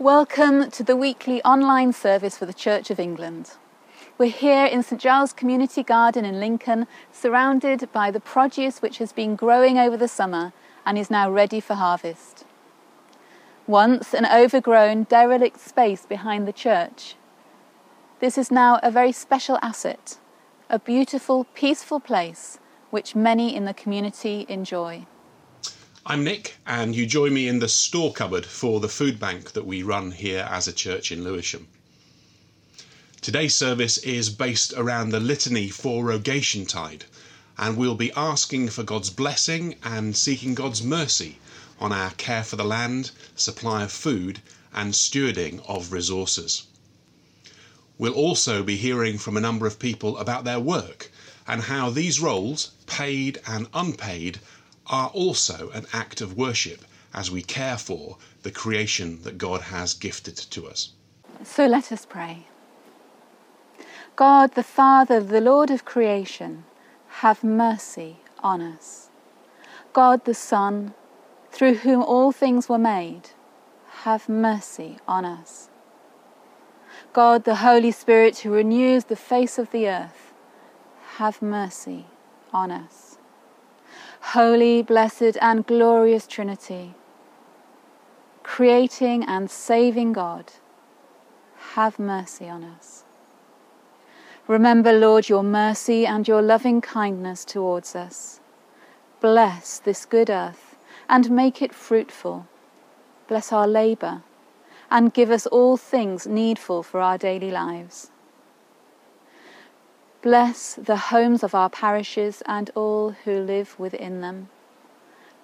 Welcome to the weekly online service for the Church of England. We're here in St Giles Community Garden in Lincoln, surrounded by the produce which has been growing over the summer and is now ready for harvest. Once an overgrown, derelict space behind the church, this is now a very special asset, a beautiful, peaceful place which many in the community enjoy. I'm Nick, and you join me in the store cupboard for the food bank that we run here as a church in Lewisham. Today's service is based around the litany for Rogation Tide, and we'll be asking for God's blessing and seeking God's mercy on our care for the land, supply of food, and stewarding of resources. We'll also be hearing from a number of people about their work and how these roles, paid and unpaid, are also an act of worship as we care for the creation that God has gifted to us. So let us pray. God, the Father, the Lord of creation, have mercy on us. God, the Son, through whom all things were made, have mercy on us. God, the Holy Spirit, who renews the face of the earth, have mercy on us. Holy, blessed, and glorious Trinity, creating and saving God, have mercy on us. Remember, Lord, your mercy and your loving kindness towards us. Bless this good earth and make it fruitful. Bless our labour and give us all things needful for our daily lives. Bless the homes of our parishes and all who live within them.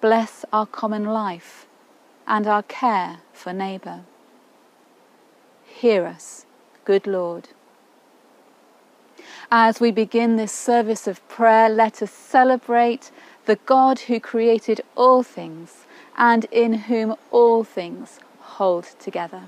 Bless our common life and our care for neighbour. Hear us, good Lord. As we begin this service of prayer, let us celebrate the God who created all things and in whom all things hold together.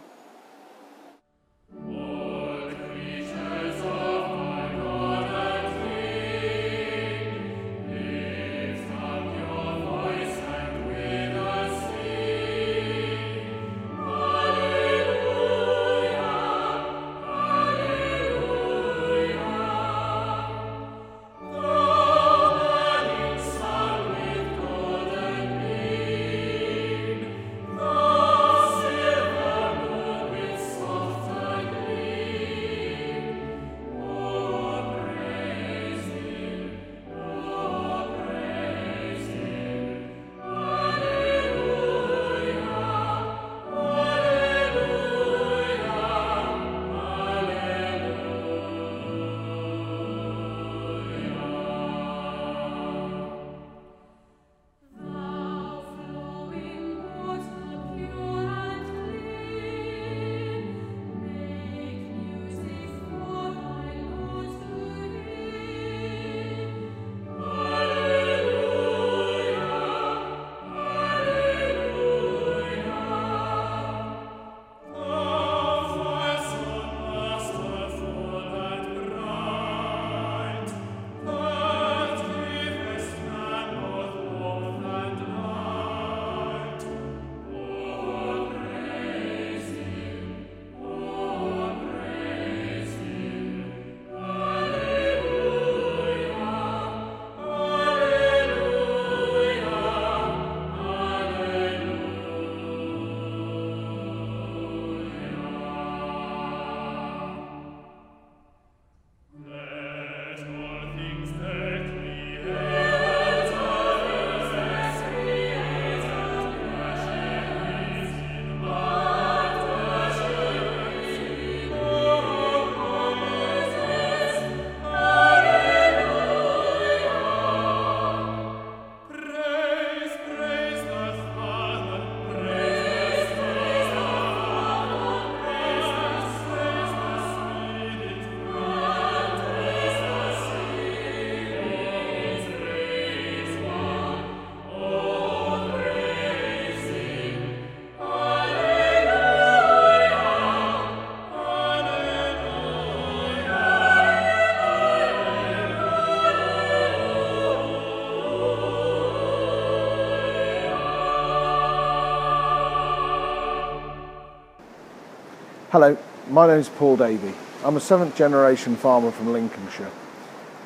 My name is Paul Davey. I'm a seventh generation farmer from Lincolnshire.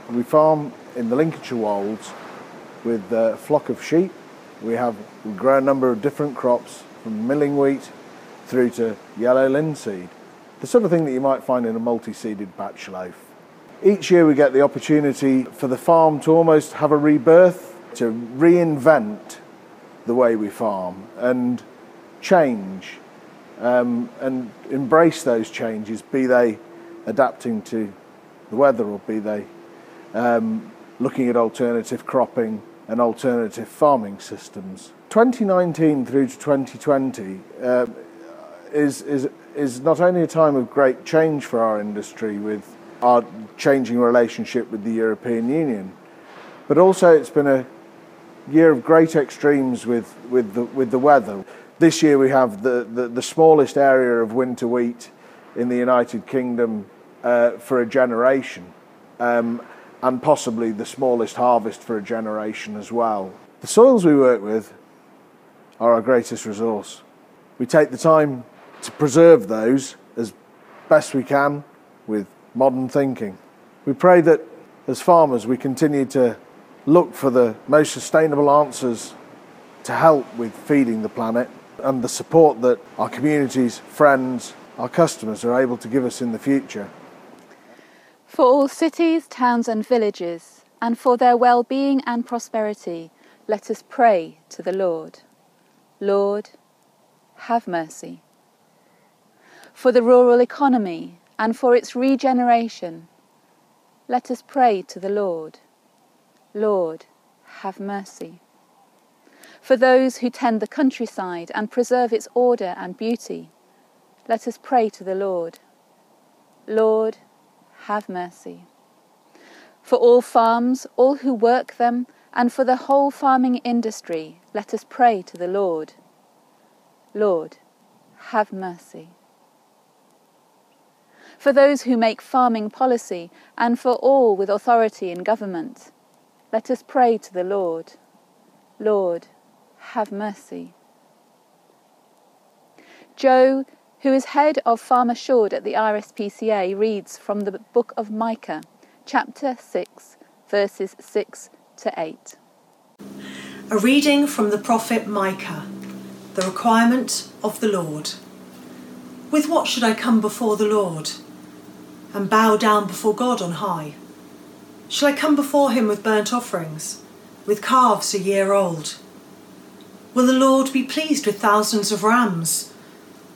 We farm in the Lincolnshire Wolds with a flock of sheep. We have we grow a number of different crops from milling wheat through to yellow linseed, the sort of thing that you might find in a multi-seeded batch loaf. Each year we get the opportunity for the farm to almost have a rebirth, to reinvent the way we farm and change um, and embrace those changes, be they adapting to the weather or be they um, looking at alternative cropping and alternative farming systems. 2019 through to 2020 uh, is, is, is not only a time of great change for our industry with our changing relationship with the European Union, but also it's been a year of great extremes with, with, the, with the weather. This year we have the, the, the smallest area of winter wheat in the United Kingdom uh, for a generation, um, and possibly the smallest harvest for a generation as well. The soils we work with are our greatest resource. We take the time to preserve those as best we can with modern thinking. We pray that as farmers we continue to look for the most sustainable answers to help with feeding the planet and the support that our communities, friends, our customers are able to give us in the future. For all cities, towns, and villages, and for their well being and prosperity, let us pray to the Lord. Lord, have mercy. For the rural economy and for its regeneration, let us pray to the Lord. Lord, have mercy for those who tend the countryside and preserve its order and beauty. Let us pray to the Lord. Lord, have mercy. For all farms, all who work them, and for the whole farming industry, let us pray to the Lord. Lord, have mercy. For those who make farming policy, and for all with authority in government, let us pray to the Lord. Lord, have mercy. Joe, who is head of Farm Assured at the RSPCA, reads from the book of Micah, chapter 6, verses 6 to 8. A reading from the prophet Micah, the requirement of the Lord. With what should I come before the Lord and bow down before God on high? Shall I come before him with burnt offerings, with calves a year old? Will the Lord be pleased with thousands of rams,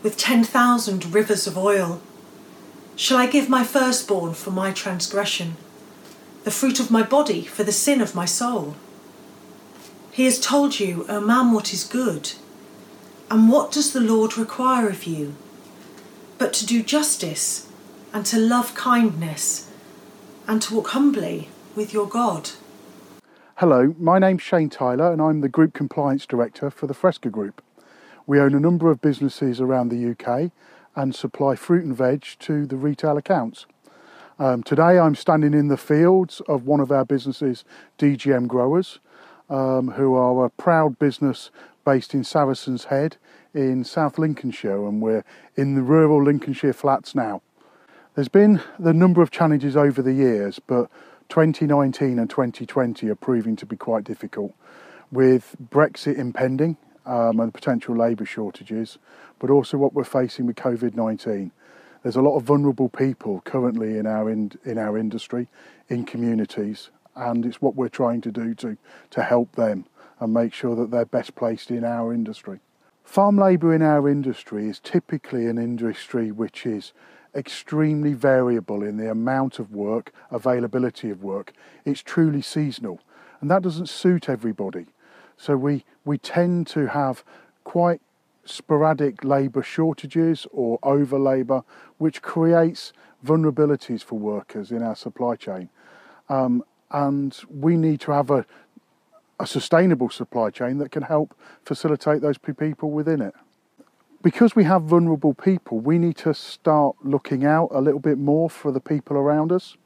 with ten thousand rivers of oil? Shall I give my firstborn for my transgression, the fruit of my body for the sin of my soul? He has told you, O man, what is good. And what does the Lord require of you? But to do justice, and to love kindness, and to walk humbly with your God. Hello, my name's Shane Tyler and I'm the Group Compliance Director for the Fresca Group. We own a number of businesses around the UK and supply fruit and veg to the retail accounts. Um, today I'm standing in the fields of one of our businesses, DGM Growers, um, who are a proud business based in Saracen's Head in South Lincolnshire and we're in the rural Lincolnshire flats now. There's been a number of challenges over the years but 2019 and 2020 are proving to be quite difficult with Brexit impending um, and potential labour shortages, but also what we're facing with COVID 19. There's a lot of vulnerable people currently in our, in, in our industry, in communities, and it's what we're trying to do to, to help them and make sure that they're best placed in our industry. Farm labour in our industry is typically an industry which is extremely variable in the amount of work, availability of work. It's truly seasonal, and that doesn't suit everybody. So we, we tend to have quite sporadic labour shortages or over labour, which creates vulnerabilities for workers in our supply chain. Um, and we need to have a, a sustainable supply chain that can help facilitate those people within it because we have vulnerable people, we need to start looking out a little bit more for the people around us,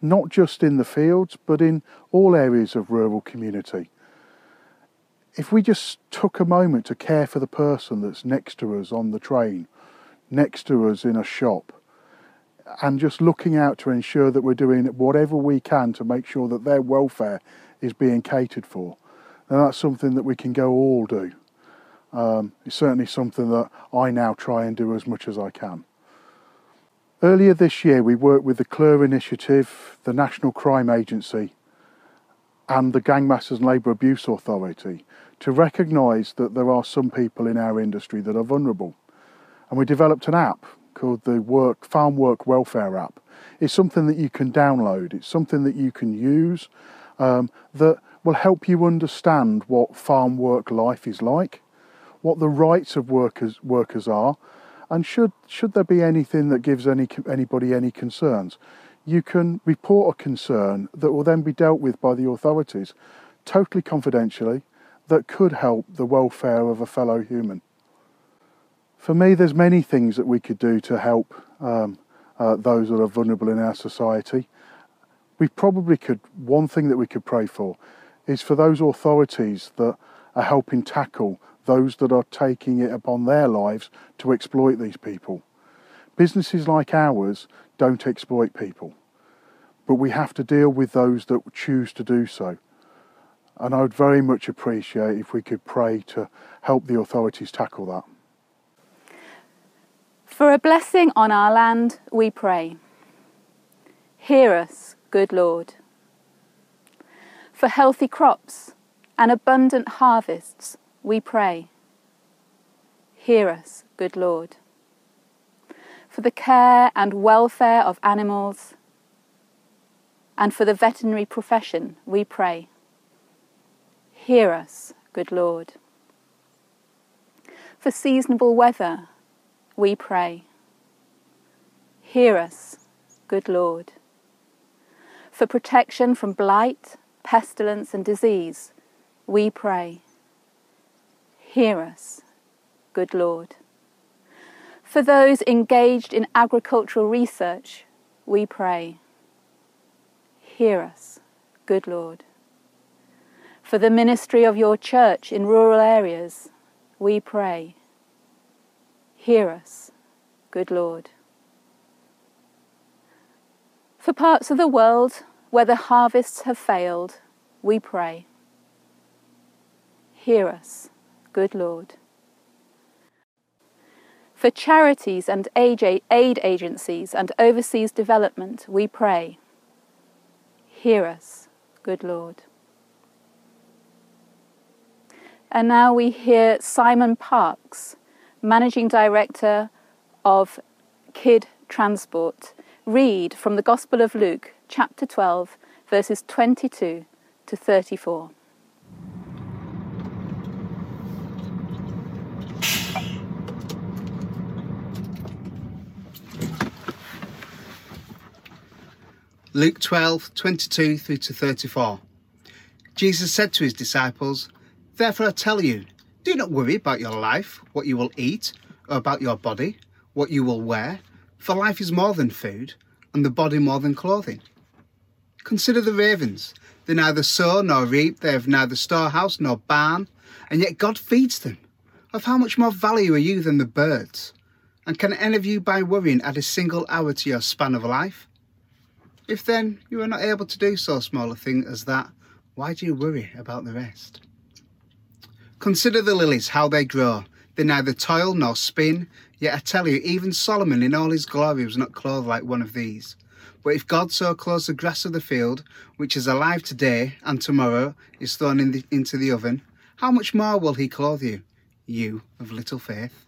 not just in the fields, but in all areas of rural community. If we just took a moment to care for the person that's next to us on the train, next to us in a shop and just looking out to ensure that we're doing whatever we can to make sure that their welfare is being catered for. then that's something that we can go all do. Um, it's certainly something that I now try and do as much as I can. Earlier this year, we worked with the Clewer Initiative, the National Crime Agency, and the Gangmasters and Labour Abuse Authority to recognise that there are some people in our industry that are vulnerable. And we developed an app called the Work Farm Work Welfare app. It's something that you can download. It's something that you can use um, that will help you understand what farm work life is like, what the rights of workers workers are, and should should there be anything that gives any anybody any concerns, you can report a concern that will then be dealt with by the authorities, totally confidentially, that could help the welfare of a fellow human. For me, there's many things that we could do to help um, uh, those that are vulnerable in our society. We probably could, one thing that we could pray for is for those authorities that are helping tackle those that are taking it upon their lives to exploit these people. Businesses like ours don't exploit people, but we have to deal with those that choose to do so. And I would very much appreciate if we could pray to help the authorities tackle that. For a blessing on our land, we pray. Hear us, good Lord. For healthy crops and abundant harvests, we pray. Hear us, good Lord. For the care and welfare of animals and for the veterinary profession, we pray. Hear us, good Lord. For seasonable weather we pray. Hear us, good Lord. For protection from blight, pestilence, and disease, we pray. Hear us, good Lord. For those engaged in agricultural research, we pray. Hear us, good Lord. For the ministry of your church in rural areas, we pray. Hear us, good Lord. For parts of the world where the harvests have failed, we pray. Hear us, good Lord. For charities and aid agencies and overseas development, we pray. Hear us, good Lord. And now we hear Simon Parks Managing Director of Kid Transport, read from the Gospel of Luke, chapter 12, verses 22 to 34. Luke 12, 22 through to 34. Jesus said to his disciples, Therefore I tell you, do not worry about your life, what you will eat, or about your body, what you will wear, for life is more than food, and the body more than clothing. Consider the ravens. They neither sow nor reap, they have neither storehouse nor barn, and yet God feeds them. Of how much more value are you than the birds? And can any of you, by worrying, add a single hour to your span of life? If then you are not able to do so small a thing as that, why do you worry about the rest? Consider the lilies, how they grow. They neither toil nor spin. Yet I tell you, even Solomon in all his glory was not clothed like one of these. But if God so clothes the grass of the field, which is alive today and tomorrow is thrown in the, into the oven, how much more will he clothe you, you of little faith?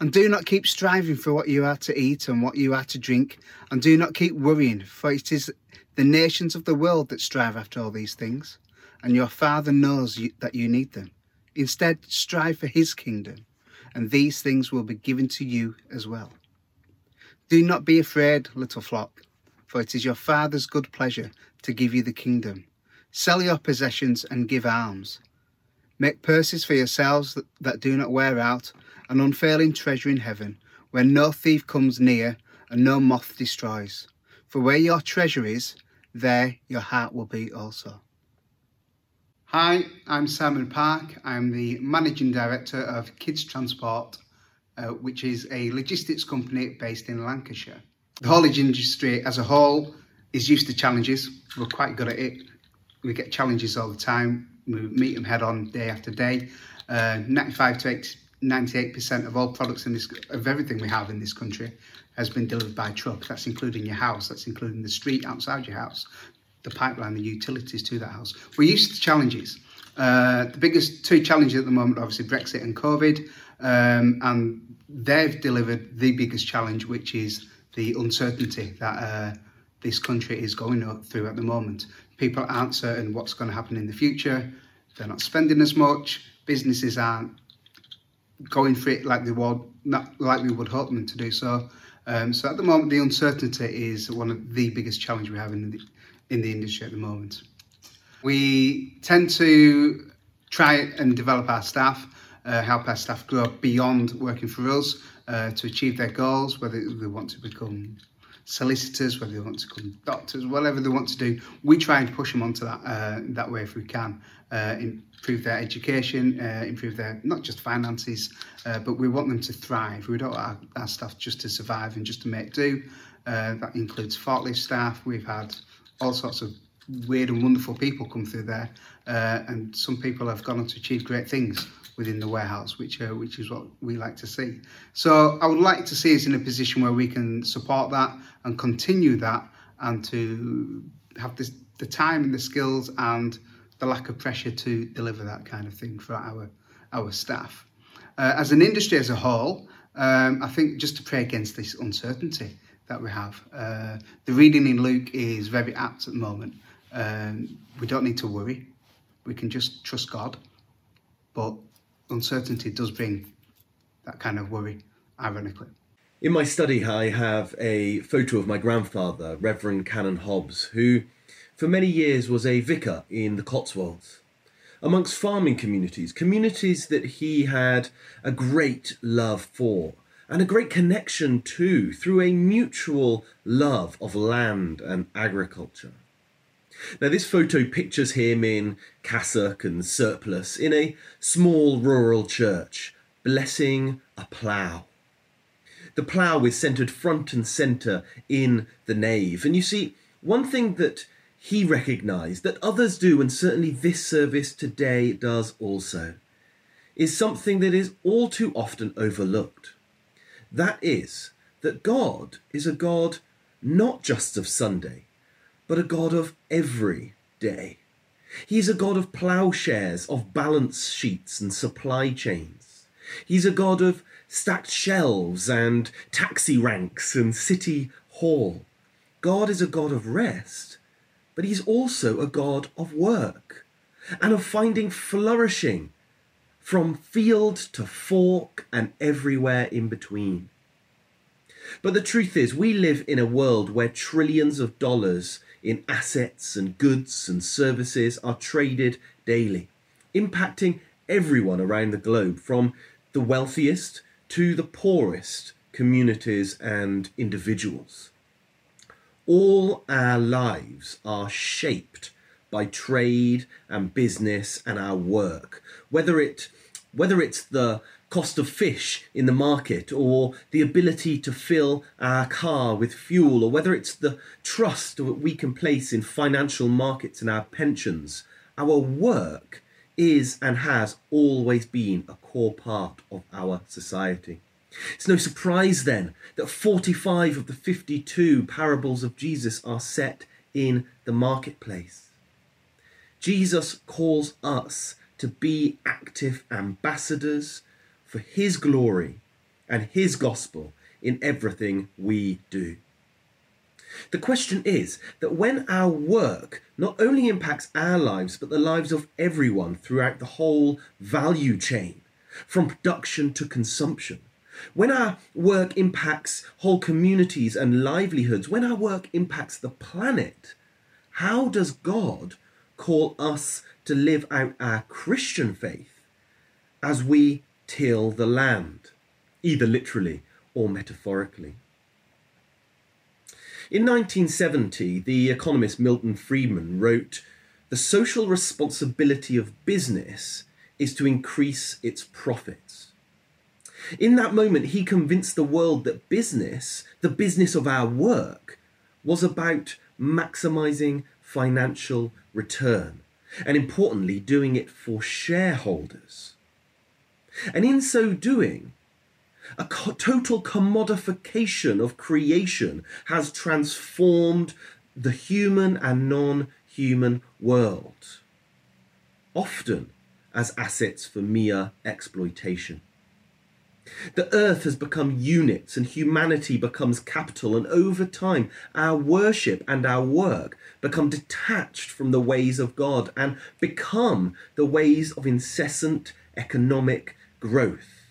And do not keep striving for what you are to eat and what you are to drink, and do not keep worrying, for it is the nations of the world that strive after all these things and your Father knows you, that you need them. Instead, strive for His kingdom, and these things will be given to you as well. Do not be afraid, little flock, for it is your Father's good pleasure to give you the kingdom. Sell your possessions and give alms. Make purses for yourselves that, that do not wear out, an unfailing treasure in heaven, where no thief comes near and no moth destroys. For where your treasure is, there your heart will be also. Hi, I'm Simon Park. I'm the Managing Director of Kids Transport uh, which is a logistics company based in Lancashire. The haulage industry as a whole is used to challenges. We're quite good at it. We get challenges all the time. We meet them head on day after day. Uh, 95 to 98% of all products in this, of everything we have in this country has been delivered by truck. That's including your house, that's including the street outside your house, the pipeline, the utilities to that house. We're used to challenges. Uh, the biggest two challenges at the moment, obviously Brexit and COVID, um, and they've delivered the biggest challenge, which is the uncertainty that uh, this country is going through at the moment. People aren't certain what's going to happen in the future. They're not spending as much. Businesses aren't going for it like they would, not like we would hope them to do so. Um, so at the moment, the uncertainty is one of the biggest challenge we have in the in the industry at the moment. We tend to try and develop our staff, uh, help our staff grow beyond working for us uh, to achieve their goals, whether they want to become solicitors, whether they want to become doctors, whatever they want to do. We try and push them onto that uh, that way if we can, uh, improve their education, uh, improve their not just finances, uh, but we want them to thrive. We don't want our, our staff just to survive and just to make do. that includes forklift staff. We've had all sorts of weird and wonderful people come through there, uh, and some people have gone on to achieve great things within the warehouse, which uh, which is what we like to see. So I would like to see us in a position where we can support that and continue that, and to have this, the time and the skills and the lack of pressure to deliver that kind of thing for our our staff. Uh, as an industry as a whole, um, I think just to pray against this uncertainty that we have. Uh, the reading in Luke is very apt at the moment. Um, we don't need to worry. We can just trust God. But uncertainty does bring that kind of worry, ironically. In my study, I have a photo of my grandfather, Reverend Canon Hobbs, who for many years was a vicar in the Cotswolds. Amongst farming communities, communities that he had a great love for and a great connection to through a mutual love of land and agriculture. Now, this photo pictures him in cassock and surplice in a small rural church, blessing a plough. The plough is centred front and centre in the nave. And you see, one thing that he recognised, that others do, and certainly this service today does also, is something that is all too often overlooked. That is, that God is a God not just of Sunday, but a God of every day. He's a God of ploughshares, of balance sheets and supply chains. He's a God of stacked shelves and taxi ranks and city hall. God is a God of rest, but he's also a God of work and of finding flourishing from field to fork and everywhere in between. But the truth is, we live in a world where trillions of dollars in assets and goods and services are traded daily, impacting everyone around the globe, from the wealthiest to the poorest communities and individuals. All our lives are shaped by trade and business and our work, whether it whether it's the cost of fish in the market or the ability to fill our car with fuel or whether it's the trust that we can place in financial markets and our pensions, our work is and has always been a core part of our society. It's no surprise then that 45 of the 52 parables of Jesus are set in the marketplace. Jesus calls us to be active ambassadors for His glory and His gospel in everything we do. The question is that when our work not only impacts our lives, but the lives of everyone throughout the whole value chain, from production to consumption, when our work impacts whole communities and livelihoods, when our work impacts the planet, how does God call us to live out our Christian faith as we till the land, either literally or metaphorically? In 1970, the economist Milton Friedman wrote, The social responsibility of business is to increase its profits. In that moment, he convinced the world that business, the business of our work, was about maximizing financial return and importantly, doing it for shareholders. And in so doing, a co- total commodification of creation has transformed the human and non human world, often as assets for mere exploitation. The earth has become units and humanity becomes capital, and over time, our worship and our work become detached from the ways of God and become the ways of incessant economic growth.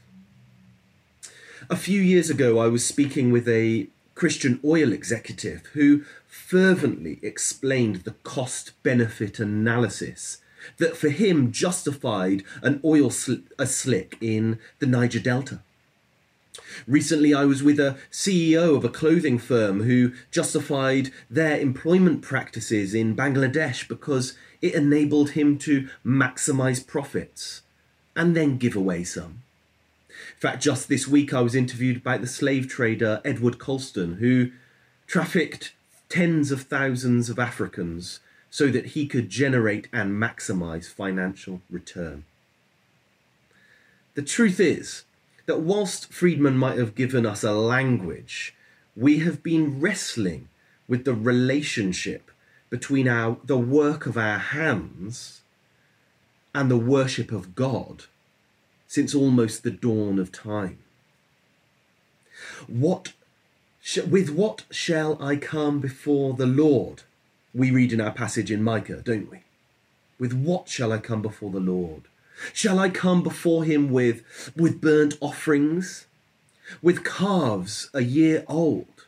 A few years ago, I was speaking with a Christian oil executive who fervently explained the cost benefit analysis that for him justified an oil sl- a slick in the Niger Delta. Recently, I was with a CEO of a clothing firm who justified their employment practices in Bangladesh because it enabled him to maximize profits and then give away some. In fact, just this week I was interviewed by the slave trader Edward Colston, who trafficked tens of thousands of Africans so that he could generate and maximize financial return. The truth is that whilst Friedman might have given us a language, we have been wrestling with the relationship between our the work of our hands and the worship of God since almost the dawn of time. What with what shall I come before the Lord? We read in our passage in Micah, don't we? With what shall I come before the Lord? Shall I come before him with, with burnt offerings, with calves a year old,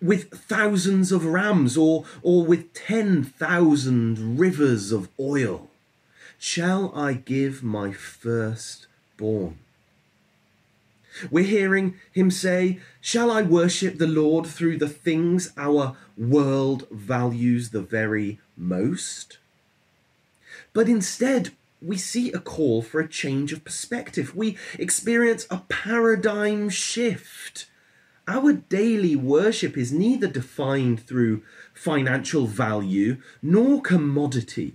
with thousands of rams, or, or with ten thousand rivers of oil? Shall I give my firstborn? We're hearing him say, Shall I worship the Lord through the things our world values the very most? But instead, we see a call for a change of perspective. We experience a paradigm shift. Our daily worship is neither defined through financial value nor commodity.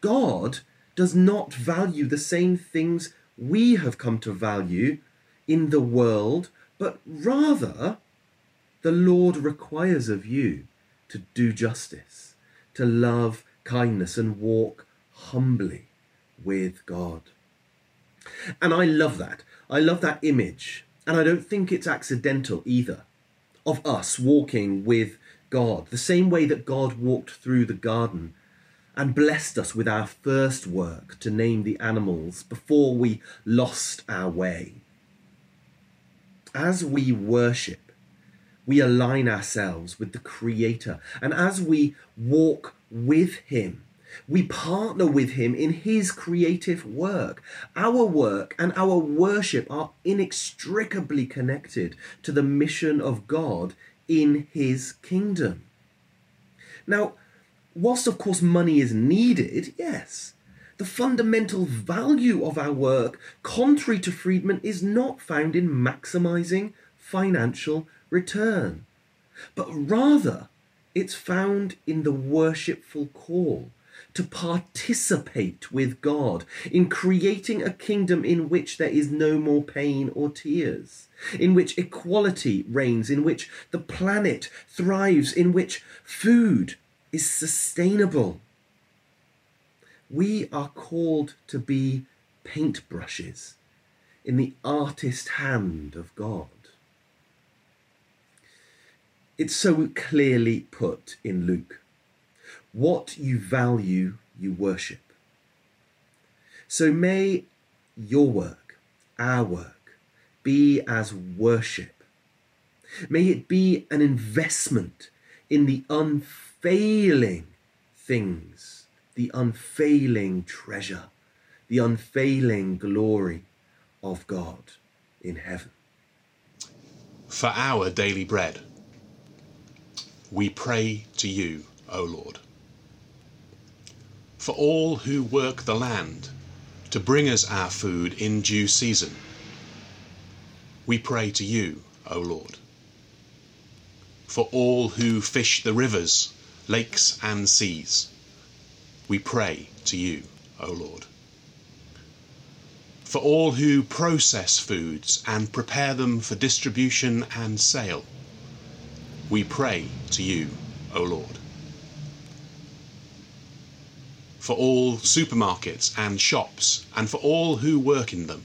God does not value the same things we have come to value in the world, but rather the Lord requires of you to do justice, to love kindness, and walk humbly with God. And I love that. I love that image. And I don't think it's accidental either of us walking with God, the same way that God walked through the garden and blessed us with our first work to name the animals before we lost our way. As we worship, we align ourselves with the Creator, and as we walk with Him, we partner with Him in His creative work. Our work and our worship are inextricably connected to the mission of God in His kingdom. Now, whilst of course money is needed, yes, the fundamental value of our work, contrary to Friedman, is not found in maximizing financial return, but rather it's found in the worshipful call to participate with God in creating a kingdom in which there is no more pain or tears, in which equality reigns, in which the planet thrives, in which food is sustainable. We are called to be paintbrushes in the artist hand of God. It's so clearly put in Luke. What you value, you worship. So may your work, our work, be as worship. May it be an investment in the unfailing things, the unfailing treasure, the unfailing glory of God in heaven. For our daily bread, we pray to you, O Lord for all who work the land, to bring us our food in due season. we pray to you, O Lord. For all who fish the rivers, lakes, and seas, we pray to you, O Lord. For all who process foods and prepare them for distribution and sale, we pray to you, O Lord. For all supermarkets and shops, and for all who work in them,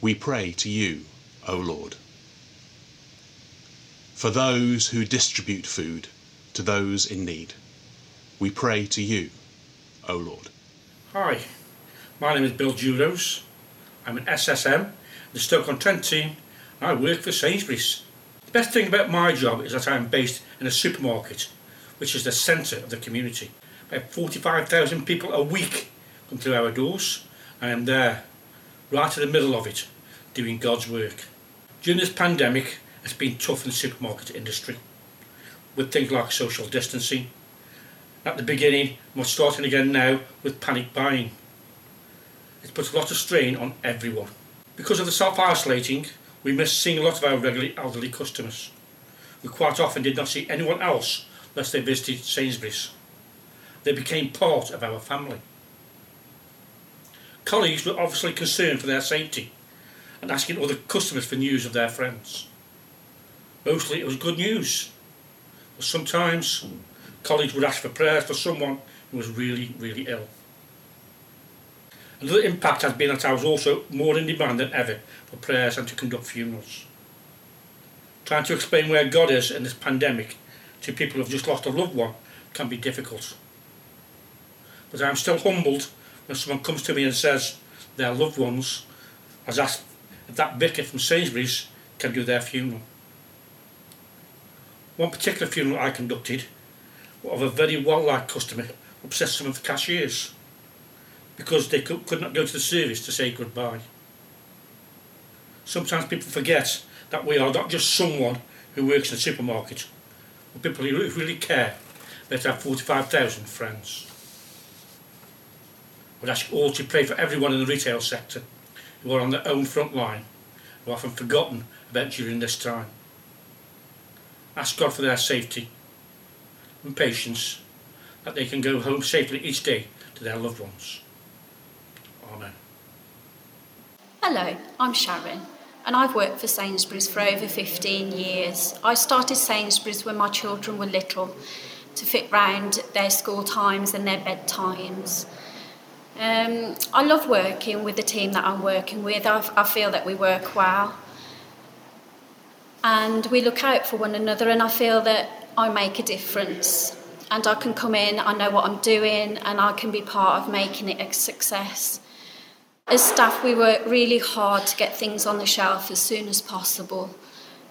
we pray to you, O Lord. For those who distribute food to those in need, we pray to you, O Lord. Hi, my name is Bill Judos. I'm an SSM, the Stoke-on-Trent team, and I work for Sainsbury's. The best thing about my job is that I am based in a supermarket, which is the centre of the community. About 45,000 people a week come through our doors. And I am there, right in the middle of it, doing God's work. During this pandemic, it's been tough in the supermarket industry, with things like social distancing. At the beginning, we're starting again now with panic buying. It's put a lot of strain on everyone. Because of the self-isolating, we missed seeing a lot of our regular elderly customers, who quite often did not see anyone else unless they visited Sainsbury's. They became part of our family. Colleagues were obviously concerned for their safety and asking other customers for news of their friends. Mostly it was good news, sometimes colleagues would ask for prayers for someone who was really, really ill. Another impact has been that I was also more in demand than ever for prayers and to conduct funerals. Trying to explain where God is in this pandemic to people who have just lost a loved one can be difficult. But I'm still humbled when someone comes to me and says their loved ones has asked if that vicar from Sainsbury's can do their funeral. One particular funeral I conducted of a very well-liked customer upset some of the cashiers because they could, could not go to the service to say goodbye. Sometimes people forget that we are not just someone who works in a supermarket, but people who really care about our 45,000 friends. I would ask all to pray for everyone in the retail sector who are on their own front line, who are often forgotten about during this time. Ask God for their safety and patience, that they can go home safely each day to their loved ones. Amen. Hello, I'm Sharon and I've worked for Sainsbury's for over 15 years. I started Sainsbury's when my children were little to fit round their school times and their bedtimes. Um, I love working with the team that I'm working with. I, I feel that we work well and we look out for one another and I feel that I make a difference and I can come in, I know what I'm doing and I can be part of making it a success. As staff, we work really hard to get things on the shelf as soon as possible,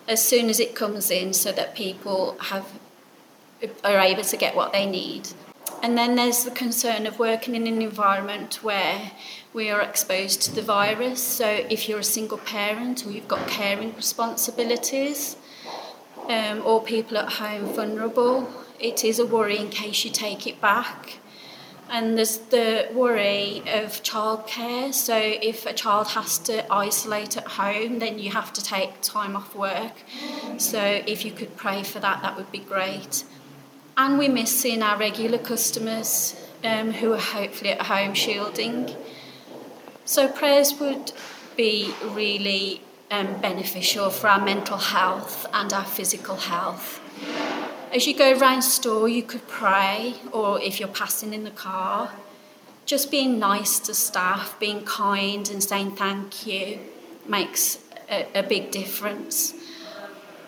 as soon as it comes in, so that people have are able to get what they need. And then there's the concern of working in an environment where we are exposed to the virus. So if you're a single parent or you've got caring responsibilities, um, or people at home vulnerable, it is a worry in case you take it back. And there's the worry of childcare. So if a child has to isolate at home, then you have to take time off work. So if you could pray for that, that would be great. And we miss seeing our regular customers um, who are hopefully at home shielding. So prayers would be really um, beneficial for our mental health and our physical health. As you go around store, you could pray, or if you're passing in the car, just being nice to staff, being kind and saying thank you makes a, a big difference.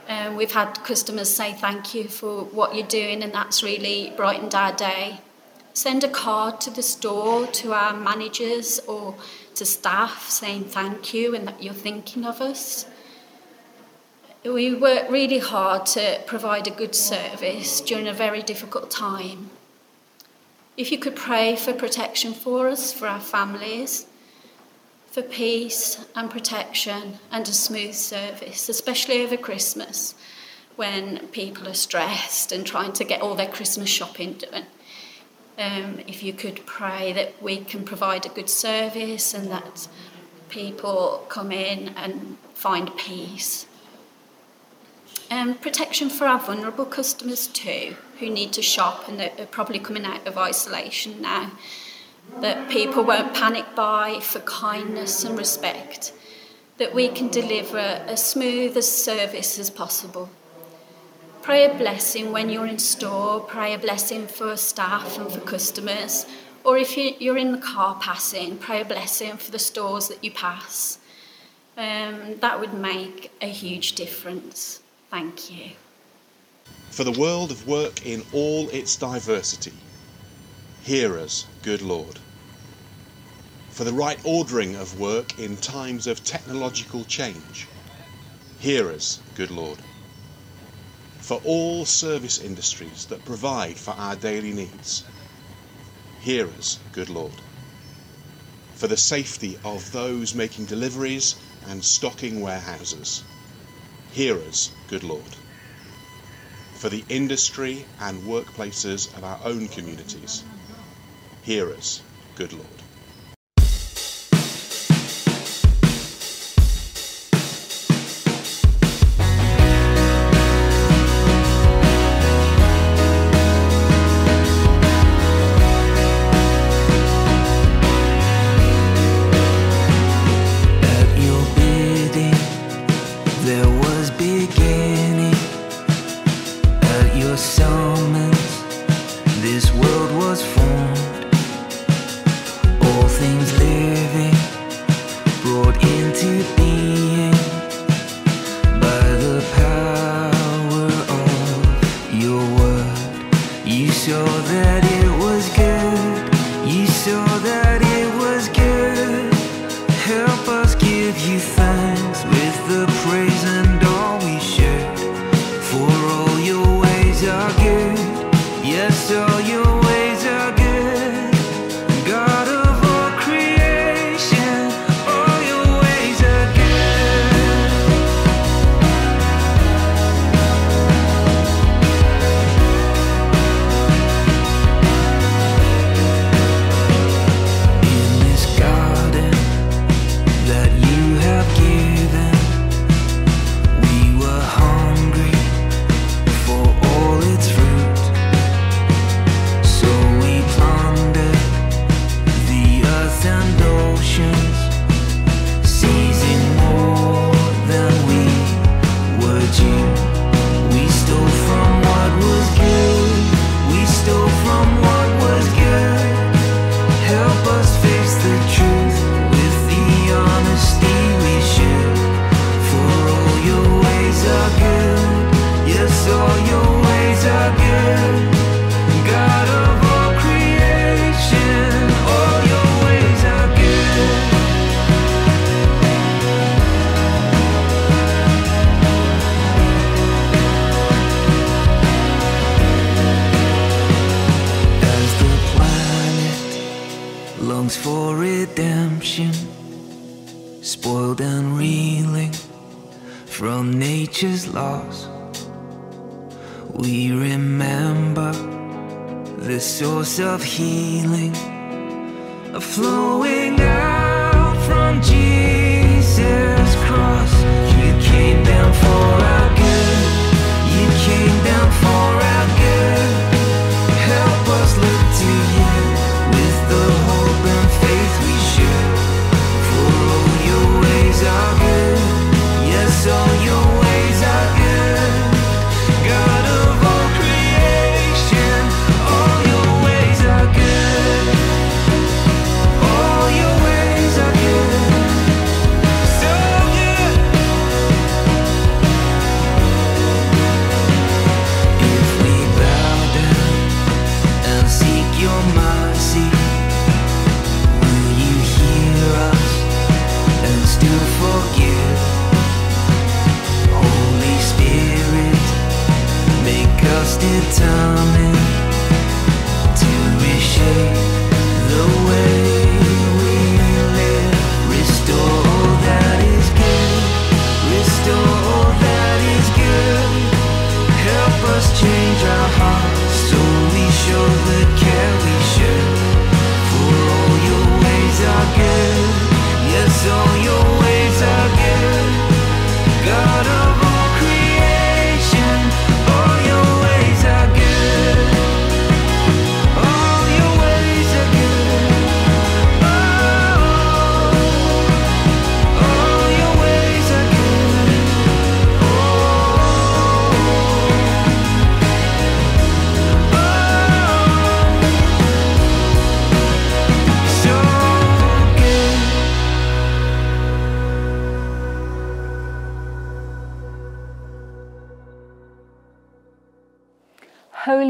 Um, we've had customers say thank you for what you're doing, and that's really brightened our day. Send a card to the store to our managers or to staff saying thank you and that you're thinking of us. We work really hard to provide a good service during a very difficult time. If you could pray for protection for us, for our families, for peace and protection and a smooth service, especially over Christmas when people are stressed and trying to get all their Christmas shopping done. Um, if you could pray that we can provide a good service and that people come in and find peace. Um, protection for our vulnerable customers too, who need to shop and are probably coming out of isolation now. That people won't panic buy for kindness and respect. That we can deliver as smooth a service as possible. Pray a blessing when you're in store, pray a blessing for staff and for customers. Or if you're in the car passing, pray a blessing for the stores that you pass. Um, that would make a huge difference. Thank you. For the world of work in all its diversity, hear us, good Lord. For the right ordering of work in times of technological change, hear us, good Lord. For all service industries that provide for our daily needs, hear us, good Lord. For the safety of those making deliveries and stocking warehouses, hear us, good Lord. For the industry and workplaces of our own communities, hear us, good Lord. Of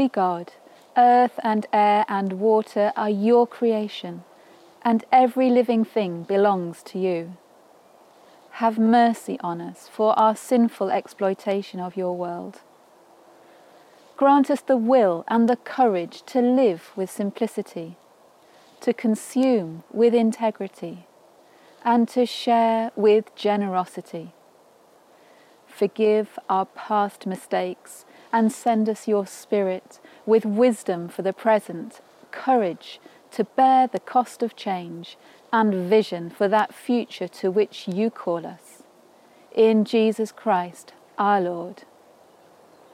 Holy God, earth and air and water are your creation, and every living thing belongs to you. Have mercy on us for our sinful exploitation of your world. Grant us the will and the courage to live with simplicity, to consume with integrity, and to share with generosity. Forgive our past mistakes and send us your Spirit with wisdom for the present, courage to bear the cost of change, and vision for that future to which you call us. In Jesus Christ our Lord.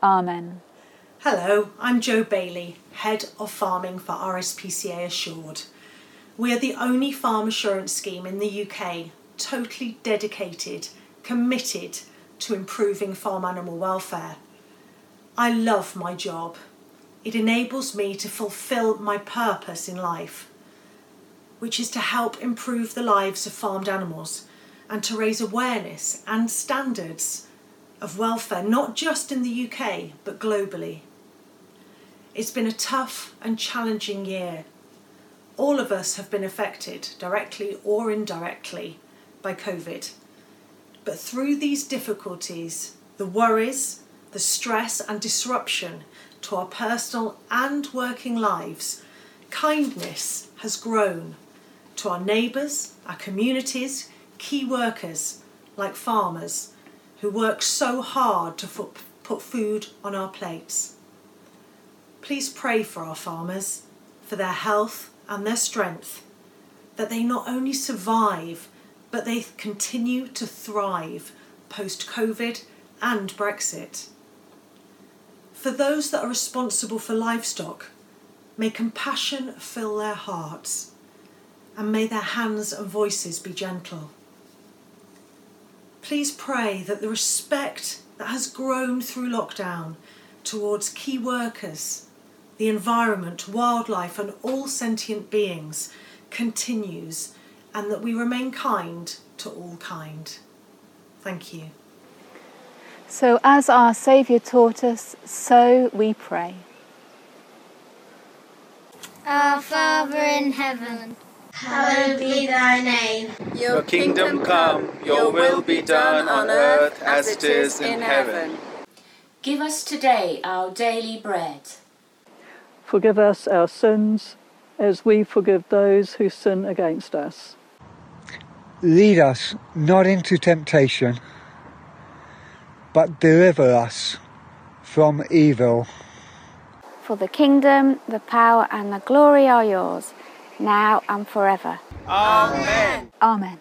Amen. Hello, I'm Jo Bailey, Head of Farming for RSPCA Assured. We are the only farm assurance scheme in the UK totally dedicated, committed to improving farm animal welfare. I love my job. It enables me to fulfil my purpose in life, which is to help improve the lives of farmed animals and to raise awareness and standards of welfare, not just in the UK, but globally. It's been a tough and challenging year. All of us have been affected, directly or indirectly, by COVID. But through these difficulties, the worries, the stress, and disruption to our personal and working lives, kindness has grown to our neighbours, our communities, key workers like farmers who work so hard to put food on our plates. Please pray for our farmers, for their health and their strength, that they not only survive, but they continue to thrive post COVID and Brexit. For those that are responsible for livestock, may compassion fill their hearts and may their hands and voices be gentle. Please pray that the respect that has grown through lockdown towards key workers, the environment, wildlife, and all sentient beings continues and that we remain kind to all kind. Thank you. So, as our Saviour taught us, so we pray. Our Father in heaven, Hallowed be thy name. Your kingdom come, your will be done on earth as it is in heaven. Give us today our daily bread. Forgive us our sins as we forgive those who sin against us. Lead us not into temptation, but deliver us from evil. for the kingdom, the power, and the glory are yours, now and forever. Amen. Amen.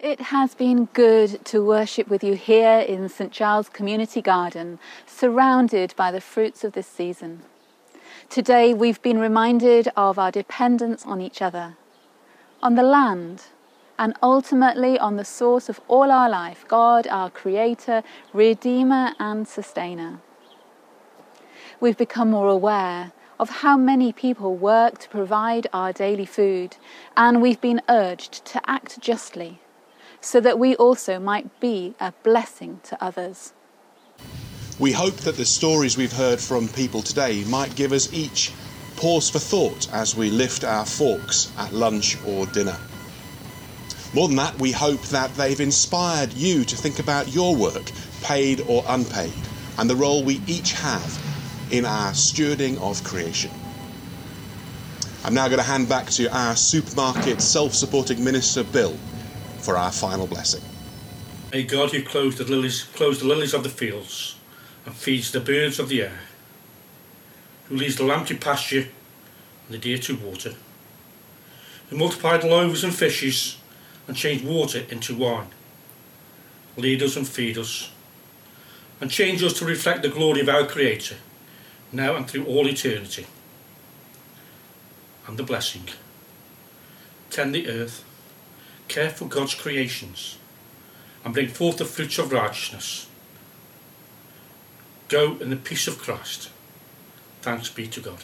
It has been good to worship with you here in St Giles Community Garden, surrounded by the fruits of this season. Today we've been reminded of our dependence on each other, on the land, and ultimately on the source of all our life, God, our Creator, Redeemer, and Sustainer. We've become more aware of how many people work to provide our daily food, and we've been urged to act justly so that we also might be a blessing to others. We hope that the stories we've heard from people today might give us each pause for thought as we lift our forks at lunch or dinner. More than that, we hope that they've inspired you to think about your work, paid or unpaid, and the role we each have in our stewarding of creation. I'm now going to hand back to our supermarket self supporting minister, Bill, for our final blessing. A God who clothes the lilies, clothes the lilies of the fields and feeds the birds of the air, who leads the lamb to pasture and the deer to water, who multiplied loaves and fishes and change water into wine, lead us and feed us, and change us to reflect the glory of our Creator, now and through all eternity. And the blessing. Tend the earth, care for God's creations, and bring forth the fruits of righteousness. Go in the peace of Christ. Thanks be to God.